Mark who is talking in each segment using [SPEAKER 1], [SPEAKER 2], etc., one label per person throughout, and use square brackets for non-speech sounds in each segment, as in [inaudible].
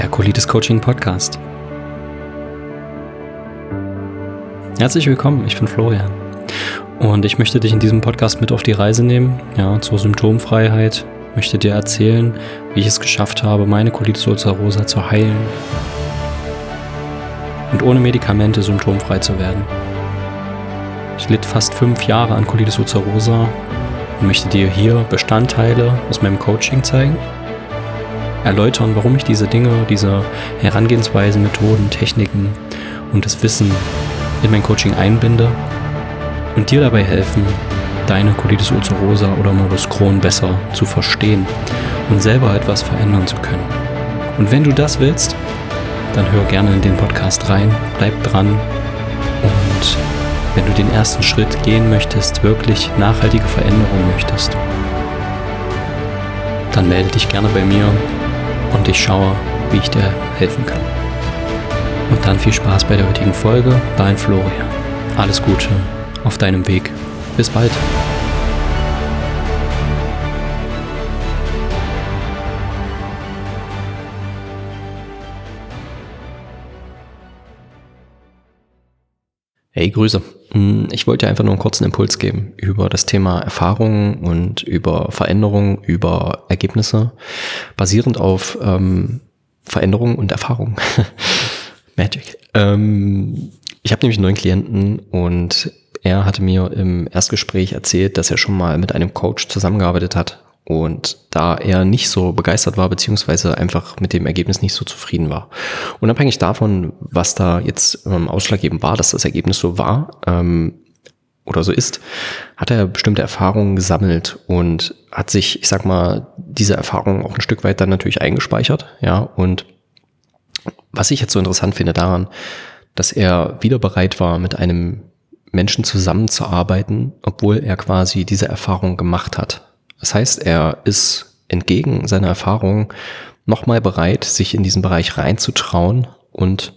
[SPEAKER 1] der Colitis Coaching Podcast. Herzlich willkommen, ich bin Florian und ich möchte dich in diesem Podcast mit auf die Reise nehmen, ja, zur Symptomfreiheit, möchte dir erzählen, wie ich es geschafft habe, meine Colitis ulcerosa zu heilen und ohne Medikamente symptomfrei zu werden. Ich litt fast fünf Jahre an Colitis ulcerosa und möchte dir hier Bestandteile aus meinem Coaching zeigen erläutern, warum ich diese Dinge, diese Herangehensweisen, Methoden, Techniken und das Wissen in mein Coaching einbinde und dir dabei helfen, deine Colitis ulcerosa oder Morbus Crohn besser zu verstehen und selber etwas verändern zu können. Und wenn du das willst, dann hör gerne in den Podcast rein, bleib dran und wenn du den ersten Schritt gehen möchtest, wirklich nachhaltige Veränderungen möchtest, dann melde dich gerne bei mir und ich schaue, wie ich dir helfen kann. Und dann viel Spaß bei der heutigen Folge. Dein Florian. Alles Gute auf deinem Weg. Bis bald. Hey, Grüße. Hm, ich wollte einfach nur einen kurzen Impuls geben über das Thema Erfahrungen und über Veränderungen, über Ergebnisse, basierend auf ähm, Veränderungen und Erfahrungen. [laughs] Magic. Ähm, ich habe nämlich einen neuen Klienten und er hatte mir im Erstgespräch erzählt, dass er schon mal mit einem Coach zusammengearbeitet hat und da er nicht so begeistert war, beziehungsweise einfach mit dem Ergebnis nicht so zufrieden war. Unabhängig davon, was da jetzt ähm, ausschlaggebend war, dass das Ergebnis so war ähm, oder so ist, hat er bestimmte Erfahrungen gesammelt und hat sich, ich sag mal, diese Erfahrungen auch ein Stück weit dann natürlich eingespeichert. Ja, und was ich jetzt so interessant finde daran, dass er wieder bereit war, mit einem Menschen zusammenzuarbeiten, obwohl er quasi diese Erfahrung gemacht hat. Das heißt, er ist entgegen seiner Erfahrung nochmal bereit, sich in diesen Bereich reinzutrauen und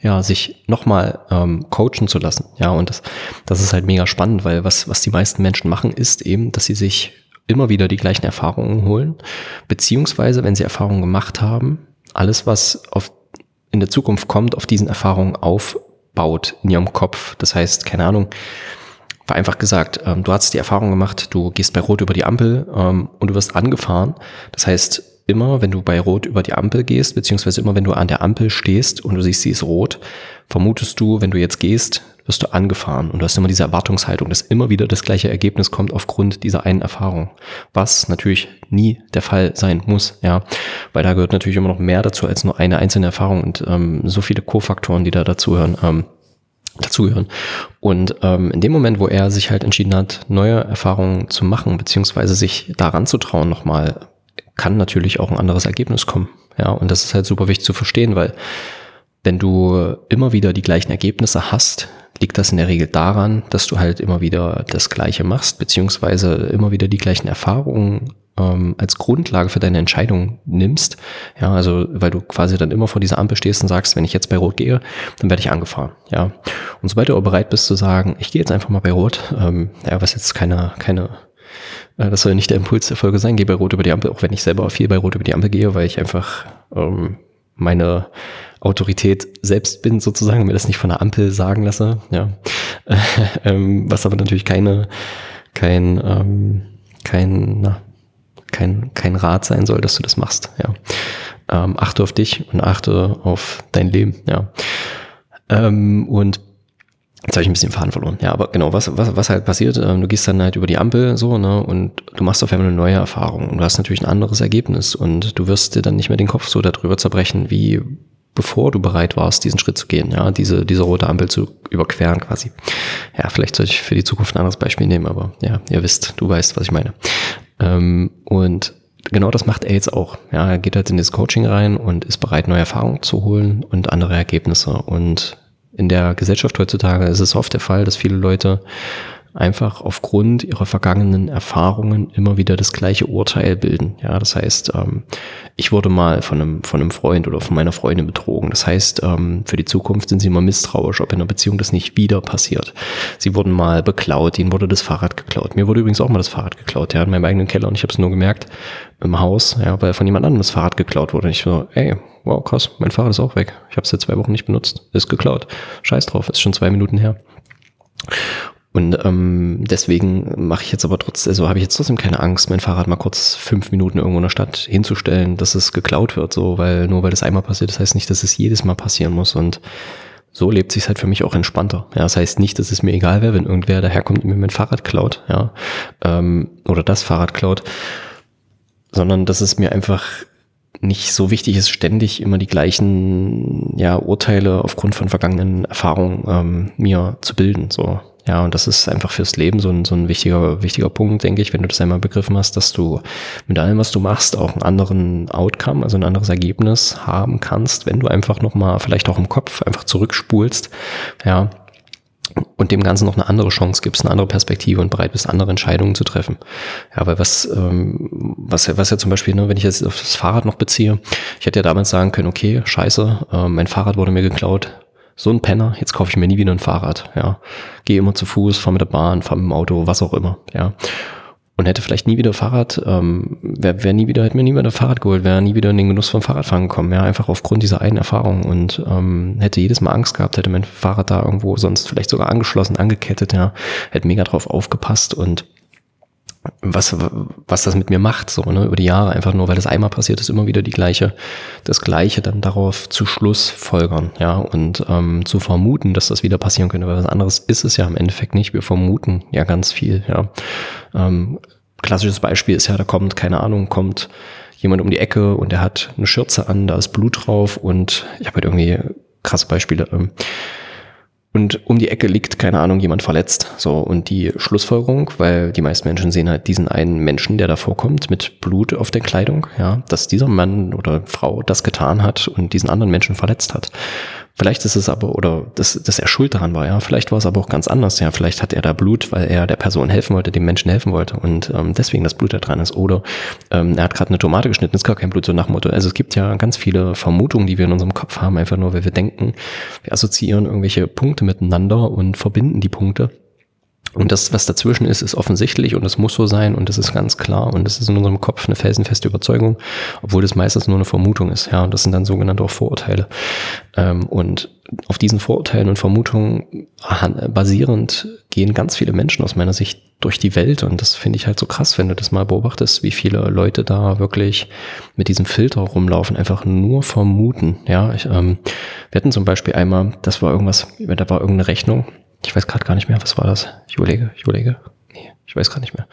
[SPEAKER 1] ja, sich nochmal ähm, coachen zu lassen. Ja, und das, das ist halt mega spannend, weil was, was die meisten Menschen machen, ist eben, dass sie sich immer wieder die gleichen Erfahrungen holen, beziehungsweise, wenn sie Erfahrungen gemacht haben, alles, was auf, in der Zukunft kommt, auf diesen Erfahrungen aufbaut in ihrem Kopf. Das heißt, keine Ahnung, vereinfacht gesagt, ähm, du hast die Erfahrung gemacht, du gehst bei Rot über die Ampel ähm, und du wirst angefahren. Das heißt, immer wenn du bei Rot über die Ampel gehst, beziehungsweise immer wenn du an der Ampel stehst und du siehst, sie ist rot, vermutest du, wenn du jetzt gehst, wirst du angefahren und du hast immer diese Erwartungshaltung, dass immer wieder das gleiche Ergebnis kommt aufgrund dieser einen Erfahrung, was natürlich nie der Fall sein muss, ja, weil da gehört natürlich immer noch mehr dazu als nur eine einzelne Erfahrung und ähm, so viele Kofaktoren, die da dazuhören. Ähm, dazugehören. Und ähm, in dem Moment, wo er sich halt entschieden hat, neue Erfahrungen zu machen, beziehungsweise sich daran zu trauen nochmal, kann natürlich auch ein anderes Ergebnis kommen. Ja, und das ist halt super wichtig zu verstehen, weil wenn du immer wieder die gleichen Ergebnisse hast, liegt das in der Regel daran, dass du halt immer wieder das Gleiche machst, beziehungsweise immer wieder die gleichen Erfahrungen ähm, als Grundlage für deine Entscheidung nimmst. Ja, also weil du quasi dann immer vor dieser Ampel stehst und sagst, wenn ich jetzt bei Rot gehe, dann werde ich angefahren. Ja. Und sobald du aber bereit bist zu sagen, ich gehe jetzt einfach mal bei Rot, ähm, ja, was jetzt keine, keine äh, das soll nicht der Impuls der Folge sein, gehe bei Rot über die Ampel, auch wenn ich selber viel bei Rot über die Ampel gehe, weil ich einfach ähm, meine Autorität selbst bin sozusagen, mir das nicht von der Ampel sagen lasse, ja. [laughs] ähm, was aber natürlich keine, kein, ähm, kein, na, kein, kein Rat sein soll, dass du das machst. Ja. Ähm, achte auf dich und achte auf dein Leben. Ja. Ähm, und Jetzt habe ich ein bisschen Faden verloren. Ja, aber genau, was, was, was halt passiert, ähm, du gehst dann halt über die Ampel so, ne, und du machst auf einmal eine neue Erfahrung und du hast natürlich ein anderes Ergebnis und du wirst dir dann nicht mehr den Kopf so darüber zerbrechen, wie bevor du bereit warst, diesen Schritt zu gehen, ja, diese, diese rote Ampel zu überqueren quasi. Ja, vielleicht sollte ich für die Zukunft ein anderes Beispiel nehmen, aber ja, ihr wisst, du weißt, was ich meine. Ähm, und genau das macht er jetzt auch. Ja, er geht halt in das Coaching rein und ist bereit, neue Erfahrungen zu holen und andere Ergebnisse. Und in der Gesellschaft heutzutage ist es oft der Fall, dass viele Leute einfach aufgrund ihrer vergangenen Erfahrungen immer wieder das gleiche Urteil bilden. Ja, das heißt, ähm, ich wurde mal von einem, von einem Freund oder von meiner Freundin betrogen. Das heißt, ähm, für die Zukunft sind sie immer misstrauisch, ob in einer Beziehung das nicht wieder passiert. Sie wurden mal beklaut, ihnen wurde das Fahrrad geklaut. Mir wurde übrigens auch mal das Fahrrad geklaut, ja, in meinem eigenen Keller und ich habe es nur gemerkt im Haus, ja, weil von jemand anderem das Fahrrad geklaut wurde. Und ich so, ey, wow, krass, mein Fahrrad ist auch weg. Ich habe es seit zwei Wochen nicht benutzt. Ist geklaut. Scheiß drauf, ist schon zwei Minuten her. Und ähm, deswegen mache ich jetzt aber trotzdem, also habe ich jetzt trotzdem keine Angst, mein Fahrrad mal kurz fünf Minuten irgendwo in der Stadt hinzustellen, dass es geklaut wird, so, weil nur weil das einmal passiert, das heißt nicht, dass es jedes Mal passieren muss. Und so lebt sich halt für mich auch entspannter. Ja, das heißt nicht, dass es mir egal wäre, wenn irgendwer daherkommt und mir mein Fahrrad klaut, ja, ähm, oder das Fahrrad klaut, sondern dass es mir einfach nicht so wichtig ist, ständig immer die gleichen ja, Urteile aufgrund von vergangenen Erfahrungen ähm, mir zu bilden. So, ja, und das ist einfach fürs Leben so ein, so ein wichtiger, wichtiger Punkt, denke ich, wenn du das einmal begriffen hast, dass du mit allem, was du machst, auch einen anderen Outcome, also ein anderes Ergebnis haben kannst, wenn du einfach nochmal, vielleicht auch im Kopf, einfach zurückspulst, ja, und dem Ganzen noch eine andere Chance gibst, eine andere Perspektive und bereit bist, andere Entscheidungen zu treffen. Ja, weil was, ähm, was, was ja zum Beispiel, ne, wenn ich jetzt auf das Fahrrad noch beziehe, ich hätte ja damals sagen können, okay, scheiße, äh, mein Fahrrad wurde mir geklaut, so ein Penner, jetzt kaufe ich mir nie wieder ein Fahrrad, ja. Gehe immer zu Fuß, fahre mit der Bahn, fahre mit dem Auto, was auch immer, ja. Und hätte vielleicht nie wieder Fahrrad, ähm, wäre wär nie wieder, hätte mir nie wieder ein Fahrrad geholt, wäre nie wieder in den Genuss vom Fahrradfahren gekommen, ja, einfach aufgrund dieser einen Erfahrung und ähm, hätte jedes Mal Angst gehabt, hätte mein Fahrrad da irgendwo sonst vielleicht sogar angeschlossen, angekettet, ja, hätte mega drauf aufgepasst und was, was das mit mir macht, so, ne, über die Jahre, einfach nur, weil das einmal passiert ist, immer wieder die gleiche, das Gleiche dann darauf zu Schluss folgern, ja, und ähm, zu vermuten, dass das wieder passieren könnte, weil was anderes ist es ja im Endeffekt nicht. Wir vermuten ja ganz viel, ja. Ähm, klassisches Beispiel ist ja, da kommt, keine Ahnung, kommt jemand um die Ecke und der hat eine Schürze an, da ist Blut drauf und ich habe halt irgendwie krasse Beispiele. Ähm, und um die Ecke liegt, keine Ahnung, jemand verletzt. So, und die Schlussfolgerung, weil die meisten Menschen sehen halt diesen einen Menschen, der da vorkommt, mit Blut auf der Kleidung, ja, dass dieser Mann oder Frau das getan hat und diesen anderen Menschen verletzt hat. Vielleicht ist es aber, oder dass, dass er schuld daran war, ja. Vielleicht war es aber auch ganz anders, ja. Vielleicht hat er da Blut, weil er der Person helfen wollte, dem Menschen helfen wollte und ähm, deswegen das Blut da dran ist. Oder ähm, er hat gerade eine Tomate geschnitten, ist gar kein Blut, so nach Motto. Also es gibt ja ganz viele Vermutungen, die wir in unserem Kopf haben, einfach nur, weil wir denken, wir assoziieren irgendwelche Punkte miteinander und verbinden die Punkte. Und das, was dazwischen ist, ist offensichtlich und es muss so sein und das ist ganz klar und das ist in unserem Kopf eine felsenfeste Überzeugung, obwohl das meistens nur eine Vermutung ist. Ja, und das sind dann sogenannte auch Vorurteile. Ähm, und auf diesen Vorurteilen und Vermutungen basierend gehen ganz viele Menschen aus meiner Sicht durch die Welt und das finde ich halt so krass, wenn du das mal beobachtest, wie viele Leute da wirklich mit diesem Filter rumlaufen, einfach nur vermuten. Ja, ich, ähm, wir hatten zum Beispiel einmal, das war irgendwas, da war irgendeine Rechnung ich weiß gerade gar nicht mehr, was war das? Ich überlege, ich überlege. Nee, ich weiß gerade nicht mehr.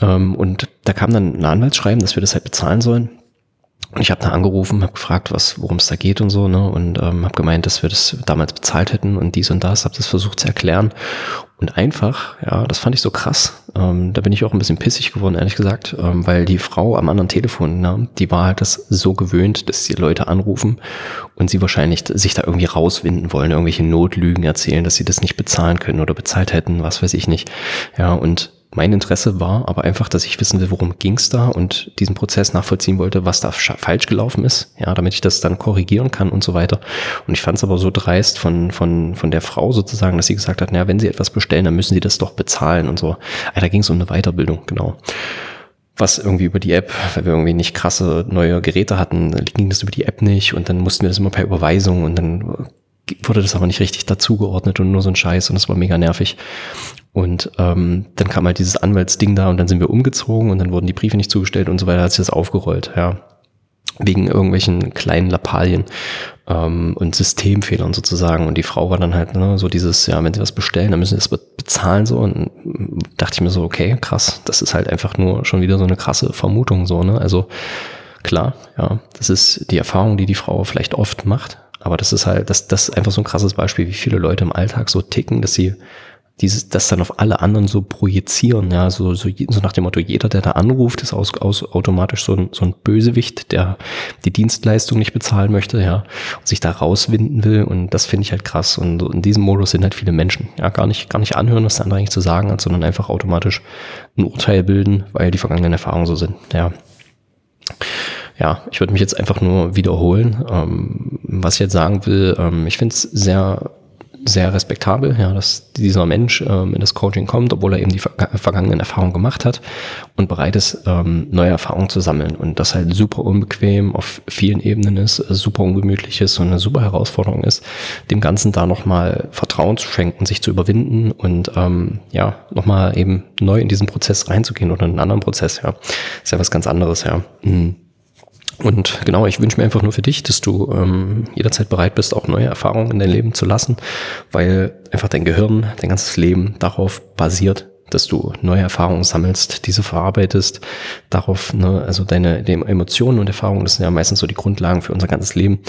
[SPEAKER 1] Ähm, und da kam dann ein Anwaltsschreiben, dass wir das halt bezahlen sollen. Und ich habe da angerufen, habe gefragt, was, worum es da geht und so, ne? Und ähm, habe gemeint, dass wir das damals bezahlt hätten und dies und das, habe das versucht zu erklären. Und einfach, ja, das fand ich so krass. Ähm, da bin ich auch ein bisschen pissig geworden, ehrlich gesagt, ähm, weil die Frau am anderen Telefon, ne, die war halt das so gewöhnt, dass die Leute anrufen und sie wahrscheinlich sich da irgendwie rauswinden wollen, irgendwelche Notlügen erzählen, dass sie das nicht bezahlen können oder bezahlt hätten, was weiß ich nicht. Ja, und mein Interesse war aber einfach, dass ich wissen will, worum ging's da und diesen Prozess nachvollziehen wollte, was da falsch gelaufen ist, ja, damit ich das dann korrigieren kann und so weiter. Und ich fand es aber so dreist von, von, von der Frau sozusagen, dass sie gesagt hat, naja, wenn sie etwas bestellen, dann müssen sie das doch bezahlen und so. Ja, da ging es um eine Weiterbildung, genau was irgendwie über die App, weil wir irgendwie nicht krasse neue Geräte hatten, ging das über die App nicht und dann mussten wir das immer per Überweisung und dann wurde das aber nicht richtig dazugeordnet und nur so ein Scheiß und das war mega nervig. Und ähm, dann kam halt dieses Anwaltsding da und dann sind wir umgezogen und dann wurden die Briefe nicht zugestellt und so weiter, hat sich das aufgerollt, ja. Wegen irgendwelchen kleinen Lappalien ähm, und Systemfehlern sozusagen. Und die Frau war dann halt ne, so dieses, ja, wenn sie was bestellen, dann müssen sie das bezahlen so. Und dachte ich mir so, okay, krass, das ist halt einfach nur schon wieder so eine krasse Vermutung so, ne? Also klar, ja, das ist die Erfahrung, die die Frau vielleicht oft macht. Aber das ist halt, das, das ist einfach so ein krasses Beispiel, wie viele Leute im Alltag so ticken, dass sie dieses, das dann auf alle anderen so projizieren, ja, so, so, so nach dem Motto, jeder, der da anruft, ist aus, aus automatisch so ein, so ein Bösewicht, der die Dienstleistung nicht bezahlen möchte, ja, und sich da rauswinden will. Und das finde ich halt krass. Und in diesem Modus sind halt viele Menschen, ja, gar nicht, gar nicht anhören, was der andere eigentlich zu sagen hat, sondern einfach automatisch ein Urteil bilden, weil die vergangenen Erfahrungen so sind, ja. Ja, ich würde mich jetzt einfach nur wiederholen. Ähm, was ich jetzt sagen will, ähm, ich finde es sehr sehr respektabel, ja, dass dieser Mensch ähm, in das Coaching kommt, obwohl er eben die ver vergangenen Erfahrungen gemacht hat und bereit ist, ähm, neue Erfahrungen zu sammeln. Und das halt super unbequem auf vielen Ebenen ist, super ungemütlich ist und eine super Herausforderung ist, dem Ganzen da nochmal Vertrauen zu schenken, sich zu überwinden und ähm, ja, nochmal eben neu in diesen Prozess reinzugehen oder in einen anderen Prozess, ja. Ist ja was ganz anderes, ja. Mhm. Und genau, ich wünsche mir einfach nur für dich, dass du ähm, jederzeit bereit bist, auch neue Erfahrungen in dein Leben zu lassen, weil einfach dein Gehirn, dein ganzes Leben darauf basiert, dass du neue Erfahrungen sammelst, diese verarbeitest, darauf, ne, also deine, deine Emotionen und Erfahrungen, das sind ja meistens so die Grundlagen für unser ganzes Leben.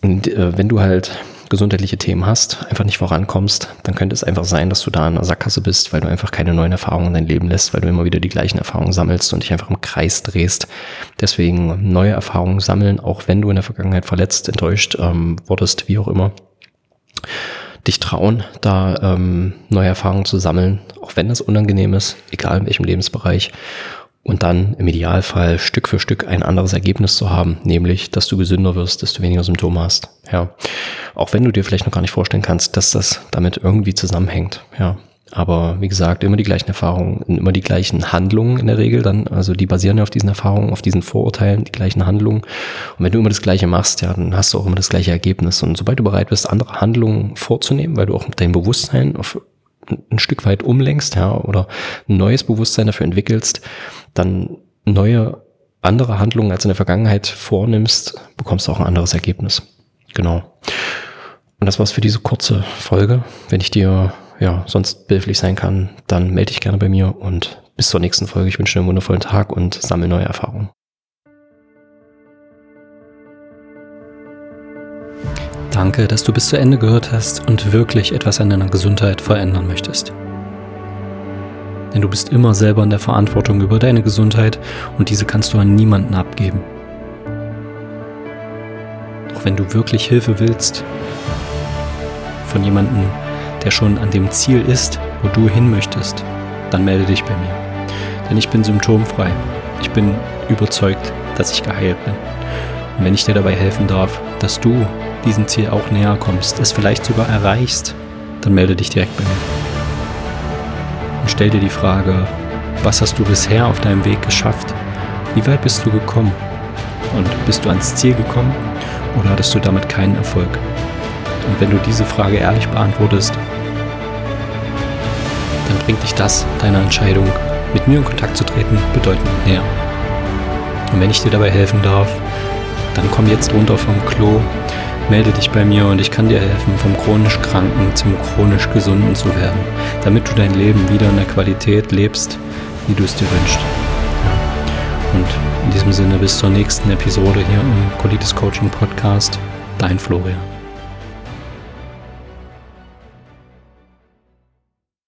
[SPEAKER 1] Und äh, wenn du halt gesundheitliche Themen hast, einfach nicht vorankommst, dann könnte es einfach sein, dass du da in einer Sackgasse bist, weil du einfach keine neuen Erfahrungen in dein Leben lässt, weil du immer wieder die gleichen Erfahrungen sammelst und dich einfach im Kreis drehst. Deswegen neue Erfahrungen sammeln, auch wenn du in der Vergangenheit verletzt, enttäuscht ähm, wurdest, wie auch immer. Dich trauen, da ähm, neue Erfahrungen zu sammeln, auch wenn das unangenehm ist, egal in welchem Lebensbereich und dann im Idealfall Stück für Stück ein anderes Ergebnis zu haben, nämlich, dass du gesünder wirst, dass du weniger Symptome hast. Ja. Auch wenn du dir vielleicht noch gar nicht vorstellen kannst, dass das damit irgendwie zusammenhängt. Ja. Aber wie gesagt, immer die gleichen Erfahrungen, immer die gleichen Handlungen in der Regel dann, also die basieren ja auf diesen Erfahrungen, auf diesen Vorurteilen, die gleichen Handlungen. Und wenn du immer das Gleiche machst, ja, dann hast du auch immer das gleiche Ergebnis. Und sobald du bereit bist, andere Handlungen vorzunehmen, weil du auch dein Bewusstsein auf ein Stück weit umlenkst, ja, oder ein neues Bewusstsein dafür entwickelst, dann neue, andere Handlungen als in der Vergangenheit vornimmst, bekommst du auch ein anderes Ergebnis. Genau. Und das war's für diese kurze Folge. Wenn ich dir ja sonst behilflich sein kann, dann melde dich gerne bei mir und bis zur nächsten Folge. Ich wünsche dir einen wundervollen Tag und sammle neue Erfahrungen.
[SPEAKER 2] Danke, dass du bis zu Ende gehört hast und wirklich etwas an deiner Gesundheit verändern möchtest. Denn du bist immer selber in der Verantwortung über deine Gesundheit und diese kannst du an niemanden abgeben. Auch wenn du wirklich Hilfe willst, von jemandem, der schon an dem Ziel ist, wo du hin möchtest, dann melde dich bei mir. Denn ich bin symptomfrei. Ich bin überzeugt, dass ich geheilt bin. Und wenn ich dir dabei helfen darf, dass du diesem Ziel auch näher kommst, es vielleicht sogar erreichst, dann melde dich direkt bei mir. Und stell dir die Frage, was hast du bisher auf deinem Weg geschafft? Wie weit bist du gekommen? Und bist du ans Ziel gekommen oder hattest du damit keinen Erfolg? Und wenn du diese Frage ehrlich beantwortest, dann bringt dich das deiner Entscheidung, mit mir in Kontakt zu treten, bedeutend näher. Und wenn ich dir dabei helfen darf, dann komm jetzt runter vom Klo, melde dich bei mir und ich kann dir helfen, vom chronisch Kranken zum chronisch Gesunden zu werden, damit du dein Leben wieder in der Qualität lebst, wie du es dir wünschst. Und in diesem Sinne bis zur nächsten Episode hier im Colitis Coaching Podcast. Dein Florian.